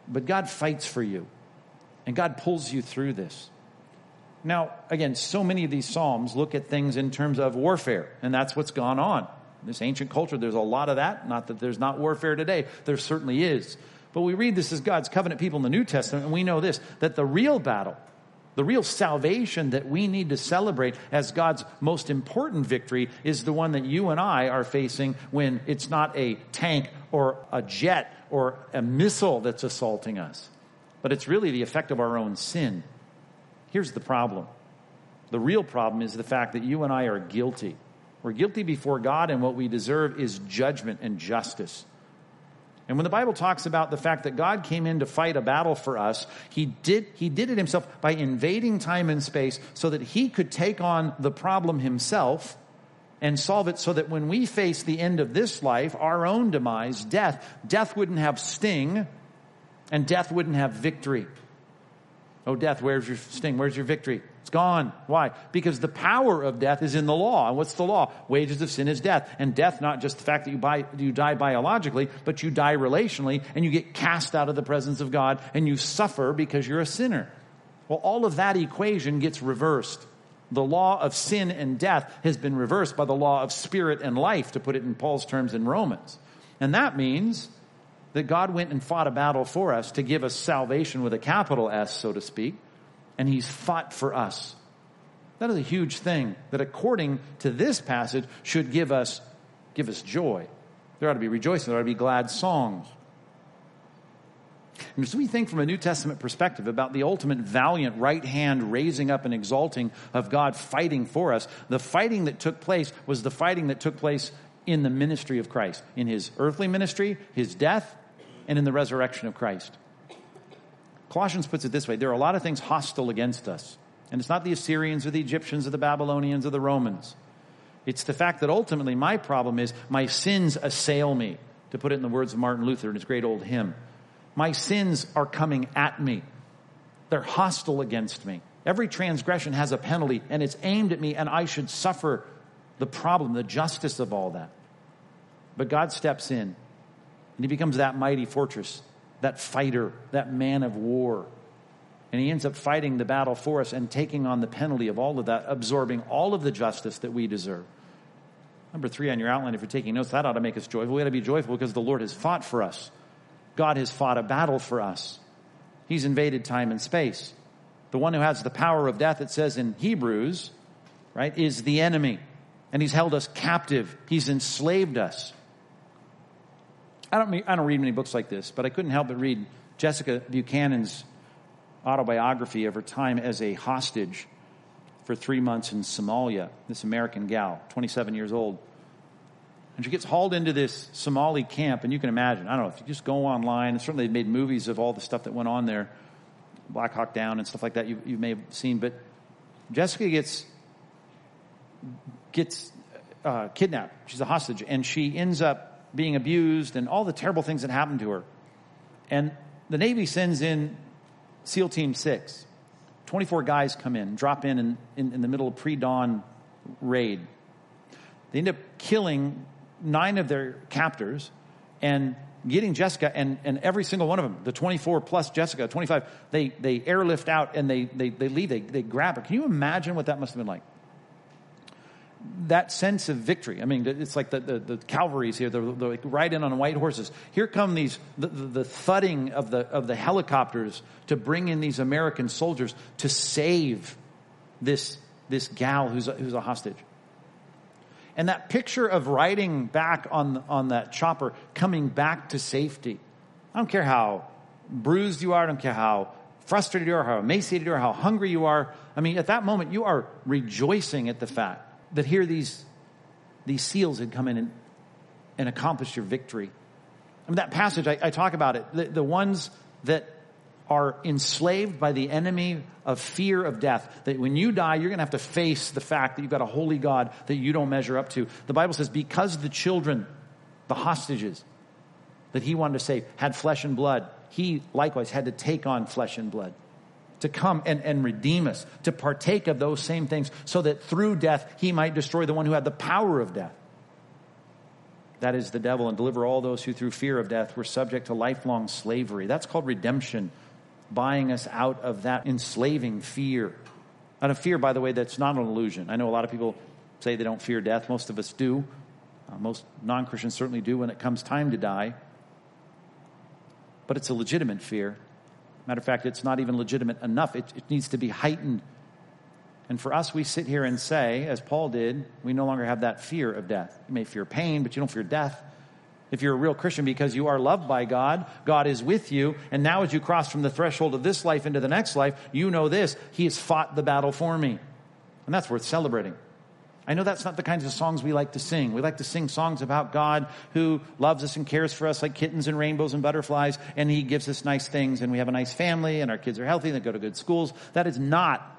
but God fights for you, and God pulls you through this. Now, again, so many of these Psalms look at things in terms of warfare, and that's what's gone on. In this ancient culture, there's a lot of that. Not that there's not warfare today, there certainly is. But we read this as God's covenant people in the New Testament, and we know this that the real battle, the real salvation that we need to celebrate as God's most important victory is the one that you and I are facing when it's not a tank or a jet or a missile that's assaulting us, but it's really the effect of our own sin. Here's the problem the real problem is the fact that you and I are guilty. We're guilty before God, and what we deserve is judgment and justice. And when the Bible talks about the fact that God came in to fight a battle for us, he did, he did it himself by invading time and space so that he could take on the problem himself and solve it so that when we face the end of this life, our own demise, death, death wouldn't have sting and death wouldn't have victory. Oh, death, where's your sting? Where's your victory? It's gone. Why? Because the power of death is in the law. And what's the law? Wages of sin is death. And death, not just the fact that you, buy, you die biologically, but you die relationally and you get cast out of the presence of God and you suffer because you're a sinner. Well, all of that equation gets reversed. The law of sin and death has been reversed by the law of spirit and life, to put it in Paul's terms in Romans. And that means that God went and fought a battle for us to give us salvation with a capital S, so to speak and he's fought for us. That is a huge thing that according to this passage should give us give us joy. There ought to be rejoicing, there ought to be glad songs. And as we think from a New Testament perspective about the ultimate valiant right hand raising up and exalting of God fighting for us, the fighting that took place was the fighting that took place in the ministry of Christ, in his earthly ministry, his death, and in the resurrection of Christ. Colossians puts it this way there are a lot of things hostile against us. And it's not the Assyrians or the Egyptians or the Babylonians or the Romans. It's the fact that ultimately my problem is my sins assail me, to put it in the words of Martin Luther in his great old hymn. My sins are coming at me. They're hostile against me. Every transgression has a penalty and it's aimed at me and I should suffer the problem, the justice of all that. But God steps in and he becomes that mighty fortress that fighter, that man of war. And he ends up fighting the battle for us and taking on the penalty of all of that, absorbing all of the justice that we deserve. Number three on your outline, if you're taking notes, that ought to make us joyful. We ought to be joyful because the Lord has fought for us. God has fought a battle for us. He's invaded time and space. The one who has the power of death, it says in Hebrews, right, is the enemy. And he's held us captive. He's enslaved us. I don't, I don't read many books like this, but I couldn't help but read Jessica Buchanan's autobiography of her time as a hostage for three months in Somalia, this American gal, 27 years old. And she gets hauled into this Somali camp, and you can imagine, I don't know, if you just go online, and certainly they've made movies of all the stuff that went on there, Black Hawk Down and stuff like that you, you may have seen, but Jessica gets, gets uh, kidnapped. She's a hostage, and she ends up being abused and all the terrible things that happened to her. And the Navy sends in SEAL Team 6. 24 guys come in, drop in in, in, in the middle of pre dawn raid. They end up killing nine of their captors and getting Jessica and, and every single one of them, the 24 plus Jessica, 25, they, they airlift out and they, they, they leave, they, they grab her. Can you imagine what that must have been like? That sense of victory. I mean, it's like the, the, the here. They're, they're like riding on white horses. Here come these, the, the, thudding of the, of the helicopters to bring in these American soldiers to save this, this gal who's a, who's a hostage. And that picture of riding back on, on that chopper, coming back to safety. I don't care how bruised you are. I don't care how frustrated you are, how emaciated you are, how hungry you are. I mean, at that moment, you are rejoicing at the fact that here these, these seals had come in and, and accomplished your victory. I mean, that passage, I, I talk about it. The, the ones that are enslaved by the enemy of fear of death. That when you die, you're going to have to face the fact that you've got a holy God that you don't measure up to. The Bible says, because the children, the hostages, that he wanted to save had flesh and blood, he likewise had to take on flesh and blood to come and, and redeem us, to partake of those same things, so that through death he might destroy the one who had the power of death. That is the devil, and deliver all those who through fear of death were subject to lifelong slavery. That's called redemption, buying us out of that enslaving fear. Out of fear, by the way, that's not an illusion. I know a lot of people say they don't fear death. Most of us do. Uh, most non Christians certainly do when it comes time to die. But it's a legitimate fear. Matter of fact, it's not even legitimate enough. It, it, needs to be heightened. And for us, we sit here and say, as Paul did, we no longer have that fear of death. You may fear pain, but you don't fear death. If you're a real Christian because you are loved by God, God is with you, and now as you cross from the threshold of this life into the next life, you know this He has fought the battle for me. And that's worth celebrating. I know that's not the kinds of songs we like to sing. We like to sing songs about God who loves us and cares for us like kittens and rainbows and butterflies, and He gives us nice things, and we have a nice family, and our kids are healthy, and they go to good schools. That is not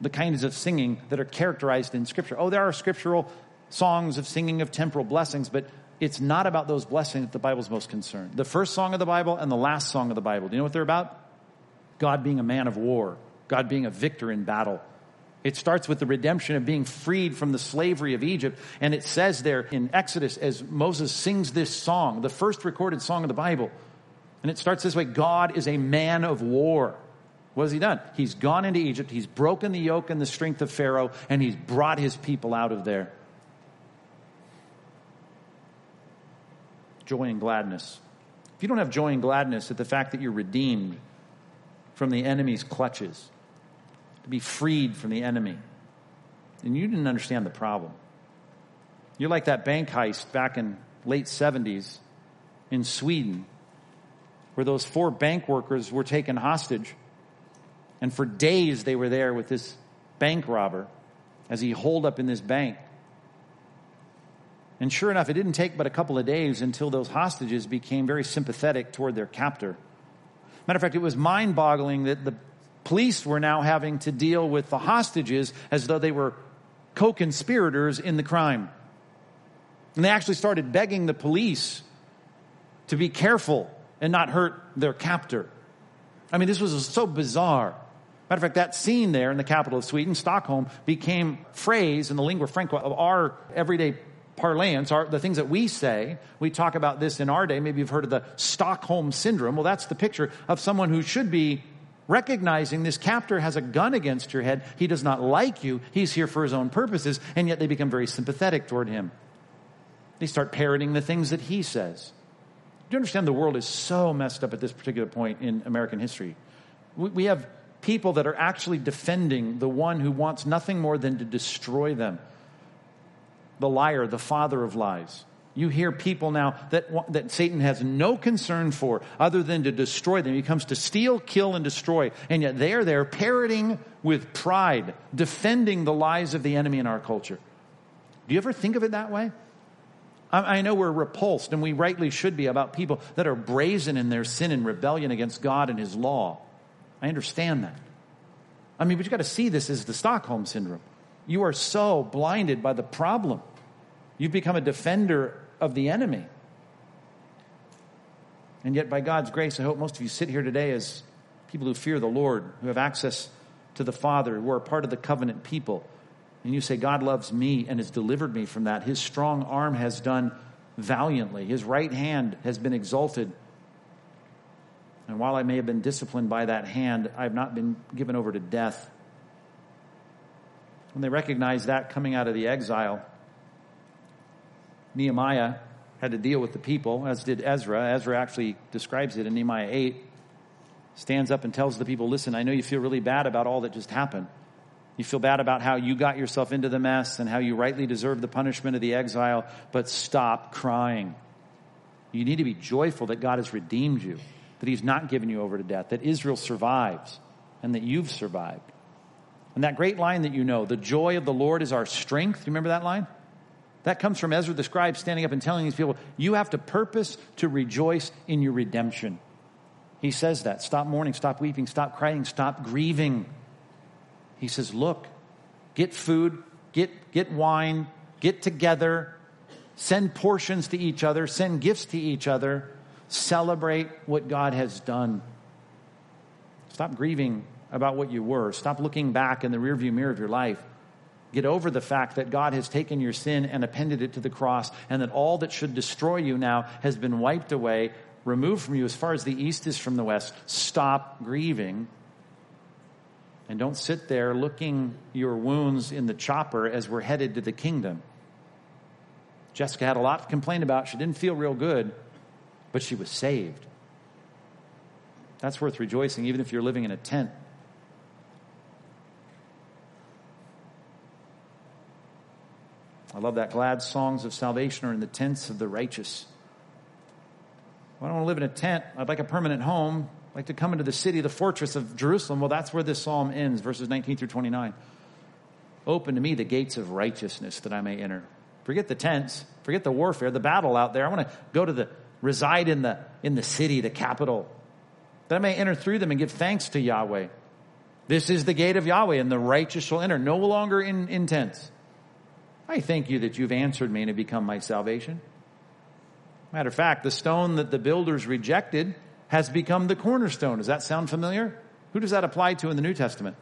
the kinds of singing that are characterized in Scripture. Oh, there are scriptural songs of singing of temporal blessings, but it's not about those blessings that the Bible's most concerned. The first song of the Bible and the last song of the Bible, do you know what they're about? God being a man of war, God being a victor in battle. It starts with the redemption of being freed from the slavery of Egypt. And it says there in Exodus, as Moses sings this song, the first recorded song of the Bible, and it starts this way God is a man of war. What has he done? He's gone into Egypt, he's broken the yoke and the strength of Pharaoh, and he's brought his people out of there. Joy and gladness. If you don't have joy and gladness at the fact that you're redeemed from the enemy's clutches, to be freed from the enemy. And you didn't understand the problem. You're like that bank heist back in late 70s in Sweden where those four bank workers were taken hostage. And for days they were there with this bank robber as he holed up in this bank. And sure enough, it didn't take but a couple of days until those hostages became very sympathetic toward their captor. Matter of fact, it was mind boggling that the police were now having to deal with the hostages as though they were co conspirators in the crime. And they actually started begging the police to be careful and not hurt their captor. I mean, this was so bizarre. Matter of fact, that scene there in the capital of Sweden, Stockholm, became phrase in the lingua franca of our everyday parlance, our, the things that we say. We talk about this in our day. Maybe you've heard of the Stockholm syndrome. Well, that's the picture of someone who should be recognizing this captor has a gun against your head. He does not like you. He's here for his own purposes, and yet they become very sympathetic toward him. They start parroting the things that he says. Do you understand the world is so messed up at this particular point in American history? We have people that are actually defending the one who wants nothing more than to destroy them. The liar, the father of lies. You hear people now that, that Satan has no concern for other than to destroy them. He comes to steal, kill, and destroy. And yet they are there parroting with pride, defending the lies of the enemy in our culture. Do you ever think of it that way? I, I know we're repulsed, and we rightly should be, about people that are brazen in their sin and rebellion against God and His law. I understand that. I mean, but you've got to see this as the Stockholm Syndrome. You are so blinded by the problem. You've become a defender of the enemy. And yet, by God's grace, I hope most of you sit here today as people who fear the Lord, who have access to the Father, who are part of the covenant people. And you say, God loves me and has delivered me from that. His strong arm has done valiantly, His right hand has been exalted. And while I may have been disciplined by that hand, I have not been given over to death. When they recognize that coming out of the exile, Nehemiah had to deal with the people, as did Ezra. Ezra actually describes it in Nehemiah 8. Stands up and tells the people, listen, I know you feel really bad about all that just happened. You feel bad about how you got yourself into the mess and how you rightly deserve the punishment of the exile, but stop crying. You need to be joyful that God has redeemed you, that He's not given you over to death, that Israel survives, and that you've survived. And that great line that you know, the joy of the Lord is our strength. Do you remember that line? That comes from Ezra the scribe standing up and telling these people, you have to purpose to rejoice in your redemption. He says that. Stop mourning, stop weeping, stop crying, stop grieving. He says, look, get food, get, get wine, get together, send portions to each other, send gifts to each other, Celebrate what God has done. Stop grieving about what you were. Stop looking back in the rearview mirror of your life. Get over the fact that God has taken your sin and appended it to the cross, and that all that should destroy you now has been wiped away, removed from you as far as the east is from the west. Stop grieving. And don't sit there looking your wounds in the chopper as we're headed to the kingdom. Jessica had a lot to complain about. She didn't feel real good, but she was saved. That's worth rejoicing, even if you're living in a tent. I love that. Glad songs of salvation are in the tents of the righteous. Well, I don't want to live in a tent. I'd like a permanent home. I'd like to come into the city, the fortress of Jerusalem. Well, that's where this psalm ends, verses 19 through 29. Open to me the gates of righteousness that I may enter. Forget the tents, forget the warfare, the battle out there. I want to go to the reside in the in the city, the capital, that I may enter through them and give thanks to Yahweh. This is the gate of Yahweh, and the righteous shall enter, no longer in, in tents. I thank you that you've answered me and have become my salvation. Matter of fact, the stone that the builders rejected has become the cornerstone. Does that sound familiar? Who does that apply to in the New Testament?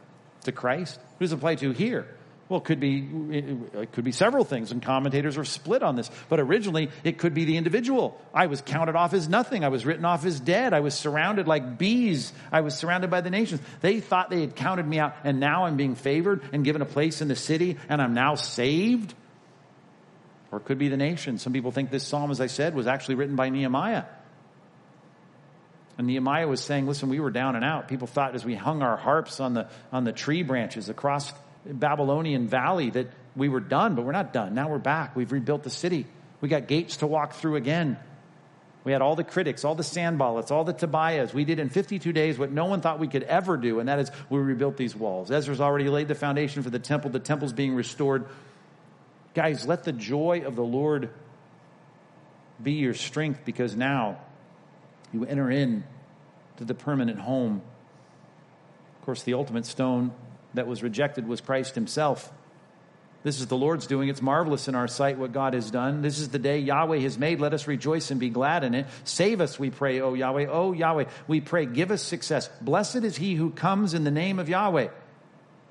To Christ? Who does it apply to here? Well, it could be it could be several things, and commentators are split on this. But originally, it could be the individual. I was counted off as nothing. I was written off as dead. I was surrounded like bees. I was surrounded by the nations. They thought they had counted me out, and now I'm being favored and given a place in the city, and I'm now saved. Or it could be the nation. Some people think this psalm, as I said, was actually written by Nehemiah. And Nehemiah was saying, listen, we were down and out. People thought as we hung our harps on the, on the tree branches across Babylonian valley that we were done, but we're not done. Now we're back. We've rebuilt the city. We got gates to walk through again. We had all the critics, all the Sanballats, all the Tobiahs. We did in 52 days what no one thought we could ever do, and that is we rebuilt these walls. Ezra's already laid the foundation for the temple. The temple's being restored. Guys, let the joy of the Lord be your strength because now you enter in to the permanent home. Of course, the ultimate stone that was rejected was Christ himself. This is the Lord's doing. It's marvelous in our sight what God has done. This is the day Yahweh has made. Let us rejoice and be glad in it. Save us, we pray, O Yahweh. O Yahweh, we pray, give us success. Blessed is he who comes in the name of Yahweh.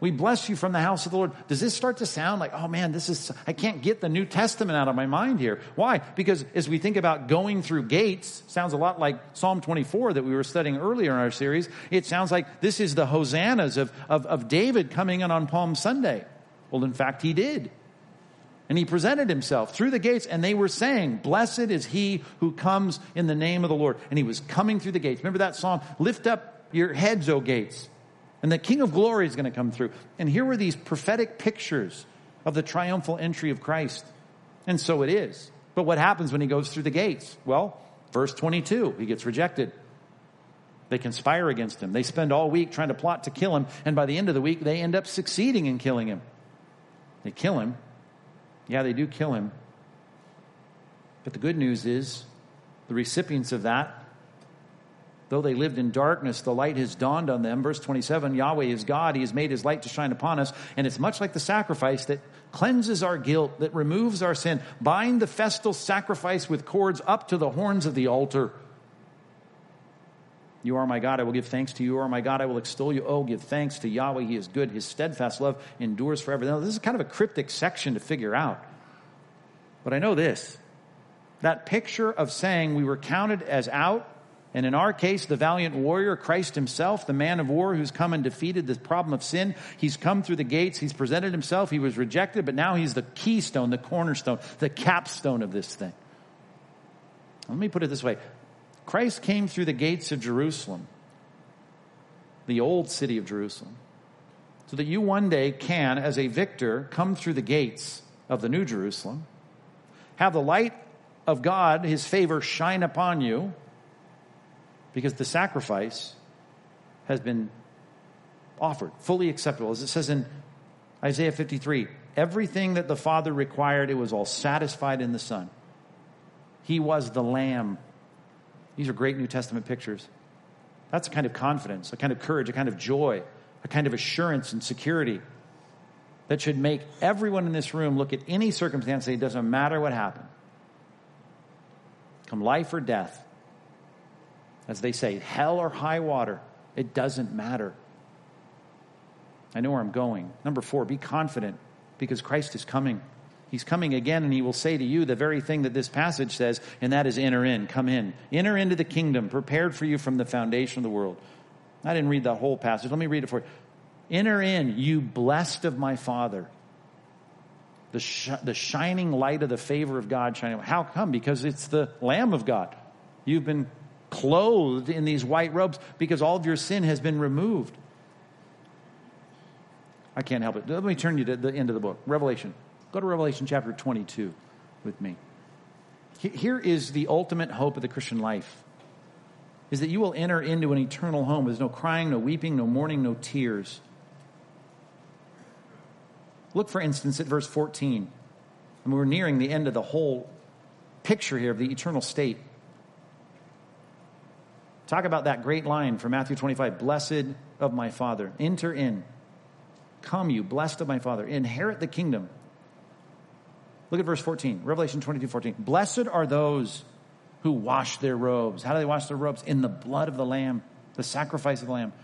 We bless you from the house of the Lord. Does this start to sound like, oh man, this is, I can't get the New Testament out of my mind here. Why? Because as we think about going through gates, sounds a lot like Psalm 24 that we were studying earlier in our series. It sounds like this is the hosannas of, of, of David coming in on Palm Sunday. Well, in fact, he did. And he presented himself through the gates, and they were saying, Blessed is he who comes in the name of the Lord. And he was coming through the gates. Remember that song? Lift up your heads, O gates and the King of Glory is going to come through. And here were these prophetic pictures of the triumphal entry of Christ. And so it is. But what happens when he goes through the gates? Well, verse 22, he gets rejected. They conspire against him. They spend all week trying to plot to kill him. And by the end of the week, they end up succeeding in killing him. They kill him. Yeah, they do kill him. But the good news is the recipients of that Though they lived in darkness, the light has dawned on them. Verse 27 Yahweh is God. He has made his light to shine upon us. And it's much like the sacrifice that cleanses our guilt, that removes our sin. Bind the festal sacrifice with cords up to the horns of the altar. You are my God, I will give thanks to you. You are my God, I will extol you. Oh, give thanks to Yahweh, He is good. His steadfast love endures forever. Now, this is kind of a cryptic section to figure out. But I know this that picture of saying we were counted as out and in our case, the valiant warrior, Christ himself, the man of war who's come and defeated the problem of sin, he's come through the gates, he's presented himself, he was rejected, but now he's the keystone, the cornerstone, the capstone of this thing. Let me put it this way Christ came through the gates of Jerusalem, the old city of Jerusalem, so that you one day can, as a victor, come through the gates of the new Jerusalem, have the light of God, his favor, shine upon you because the sacrifice has been offered, fully acceptable. As it says in Isaiah 53, everything that the Father required, it was all satisfied in the Son. He was the Lamb. These are great New Testament pictures. That's a kind of confidence, a kind of courage, a kind of joy, a kind of assurance and security that should make everyone in this room look at any circumstance and say, it doesn't matter what happened. Come life or death, As they say, hell or high water, it doesn't matter. I know where I'm going. Number four, be confident because Christ is coming. He's coming again, and he will say to you the very thing that this passage says, and that is enter in, come in. Enter into the kingdom prepared for you from the foundation of the world. I didn't read the whole passage. Let me read it for you. Enter in, you blessed of my Father. The, sh- the shining light of the favor of God shining. How come? Because it's the Lamb of God. You've been clothed in these white robes because all of your sin has been removed. I can't help it. Let me turn you to the end of the book, Revelation. Go to Revelation chapter 22 with me. Here is the ultimate hope of the Christian life is that you will enter into an eternal home. There's no crying, no weeping, no mourning, no tears. Look, for instance, at verse 14. And we're nearing the end of the whole picture here of the eternal state. Talk about that great line from Matthew 25 Blessed of my Father. Enter in. Come, you blessed of my Father. Inherit the kingdom. Look at verse 14, Revelation 22 14. Blessed are those who wash their robes. How do they wash their robes? In the blood of the Lamb, the sacrifice of the Lamb,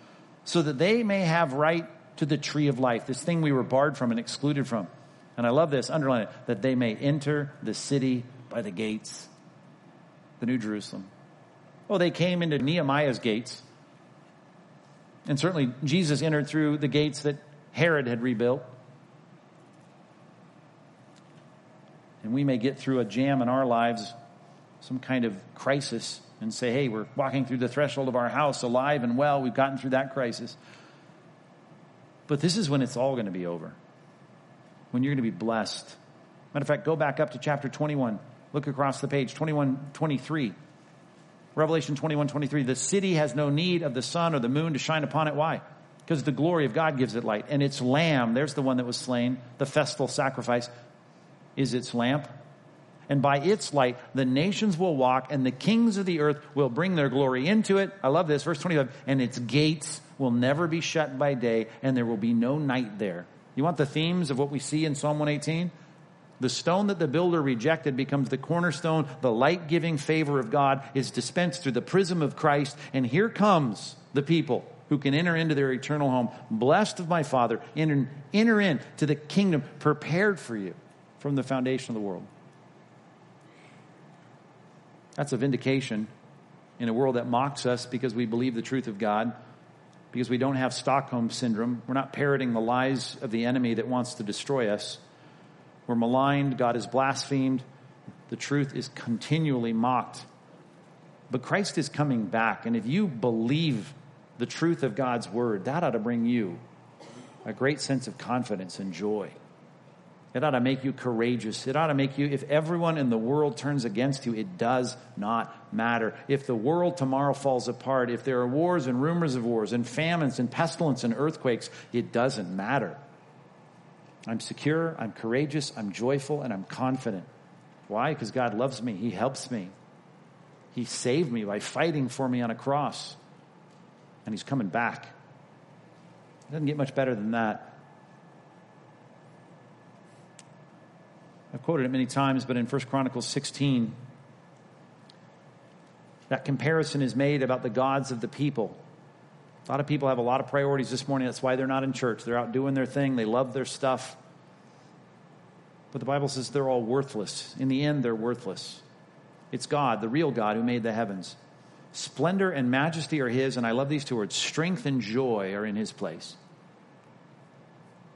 so that they may have right to the tree of life, this thing we were barred from and excluded from. And I love this, underline it, that they may enter the city by the gates, the New Jerusalem. Oh, they came into Nehemiah's gates. And certainly Jesus entered through the gates that Herod had rebuilt. And we may get through a jam in our lives some kind of crisis and say, hey, we're walking through the threshold of our house alive and well. We've gotten through that crisis. But this is when it's all going to be over, when you're going to be blessed. Matter of fact, go back up to chapter 21. Look across the page, 21, 23. Revelation 21, 23. The city has no need of the sun or the moon to shine upon it. Why? Because the glory of God gives it light. And its lamb, there's the one that was slain, the festal sacrifice, is its lamp and by its light the nations will walk, and the kings of the earth will bring their glory into it. I love this, verse 25, and its gates will never be shut by day, and there will be no night there. You want the themes of what we see in Psalm 118? The stone that the builder rejected becomes the cornerstone. The light giving favor of God is dispensed through the prism of Christ. And here comes the people who can enter into their eternal home. Blessed of my Father, enter, enter into the kingdom prepared for you from the foundation of the world. That's a vindication in a world that mocks us because we believe the truth of God, because we don't have Stockholm syndrome. We're not parroting the lies of the enemy that wants to destroy us. We're maligned. God is blasphemed. The truth is continually mocked. But Christ is coming back. And if you believe the truth of God's word, that ought to bring you a great sense of confidence and joy. It ought to make you courageous. It ought to make you, if everyone in the world turns against you, it does not matter. If the world tomorrow falls apart, if there are wars and rumors of wars and famines and pestilence and earthquakes, it doesn't matter. I'm secure, I'm courageous, I'm joyful, and I'm confident. Why? Because God loves me. He helps me. He saved me by fighting for me on a cross. And He's coming back. It doesn't get much better than that. I've quoted it many times, but in 1 Chronicles 16, that comparison is made about the gods of the people. A lot of people have a lot of priorities this morning. That's why they're not in church. They're out doing their thing, they love their stuff. But the Bible says they're all worthless. In the end, they're worthless. It's God, the real God, who made the heavens. Splendor and majesty are His, and I love these two words strength and joy are in His place.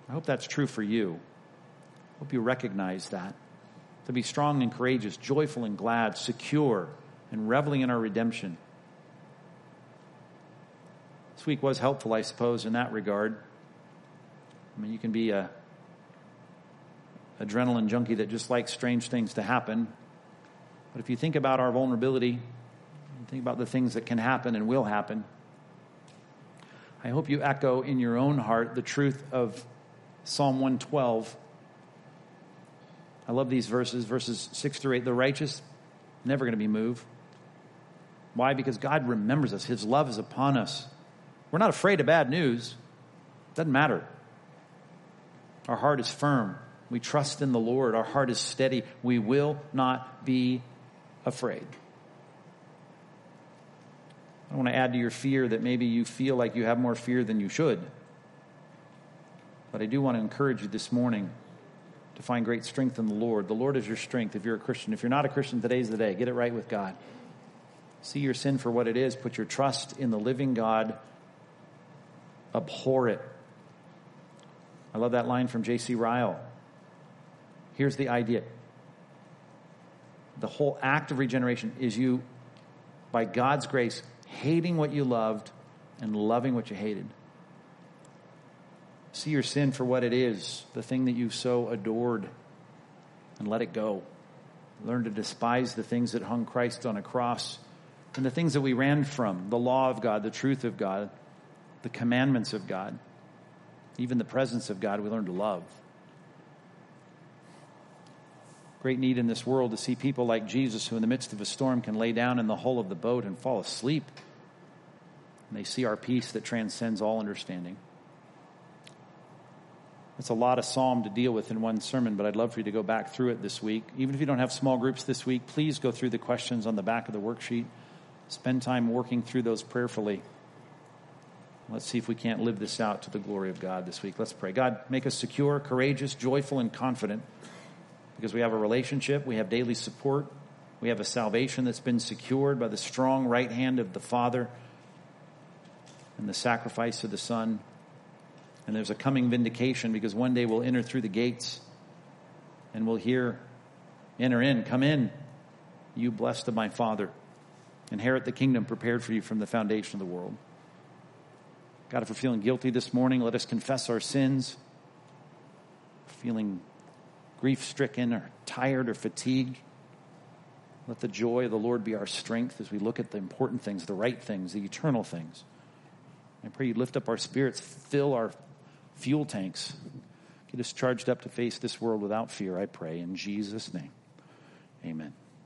I hope that's true for you. I Hope you recognize that. To be strong and courageous, joyful and glad, secure, and reveling in our redemption. This week was helpful, I suppose, in that regard. I mean, you can be a adrenaline junkie that just likes strange things to happen. But if you think about our vulnerability, think about the things that can happen and will happen, I hope you echo in your own heart the truth of Psalm 112 I love these verses, verses 6 through 8. The righteous, never going to be moved. Why? Because God remembers us. His love is upon us. We're not afraid of bad news. It Doesn't matter. Our heart is firm. We trust in the Lord. Our heart is steady. We will not be afraid. I don't want to add to your fear that maybe you feel like you have more fear than you should. But I do want to encourage you this morning to find great strength in the Lord. The Lord is your strength if you're a Christian. If you're not a Christian, today's the day. Get it right with God. See your sin for what it is. Put your trust in the living God. Abhor it. I love that line from J.C. Ryle. Here's the idea the whole act of regeneration is you, by God's grace, hating what you loved and loving what you hated. See your sin for what it is, the thing that you so adored, and let it go. Learn to despise the things that hung Christ on a cross and the things that we ran from the law of God, the truth of God, the commandments of God, even the presence of God, we learn to love. Great need in this world to see people like Jesus who, in the midst of a storm, can lay down in the hull of the boat and fall asleep. And they see our peace that transcends all understanding. It's a lot of psalm to deal with in one sermon, but I'd love for you to go back through it this week. Even if you don't have small groups this week, please go through the questions on the back of the worksheet. Spend time working through those prayerfully. Let's see if we can't live this out to the glory of God this week. Let's pray. God, make us secure, courageous, joyful, and confident because we have a relationship, we have daily support, we have a salvation that's been secured by the strong right hand of the Father and the sacrifice of the Son. And there's a coming vindication because one day we'll enter through the gates and we'll hear, Enter in, come in, you blessed of my Father. Inherit the kingdom prepared for you from the foundation of the world. God, if we're feeling guilty this morning, let us confess our sins. Feeling grief stricken or tired or fatigued, let the joy of the Lord be our strength as we look at the important things, the right things, the eternal things. I pray you lift up our spirits, fill our fuel tanks. Get us charged up to face this world without fear, I pray. In Jesus' name, amen.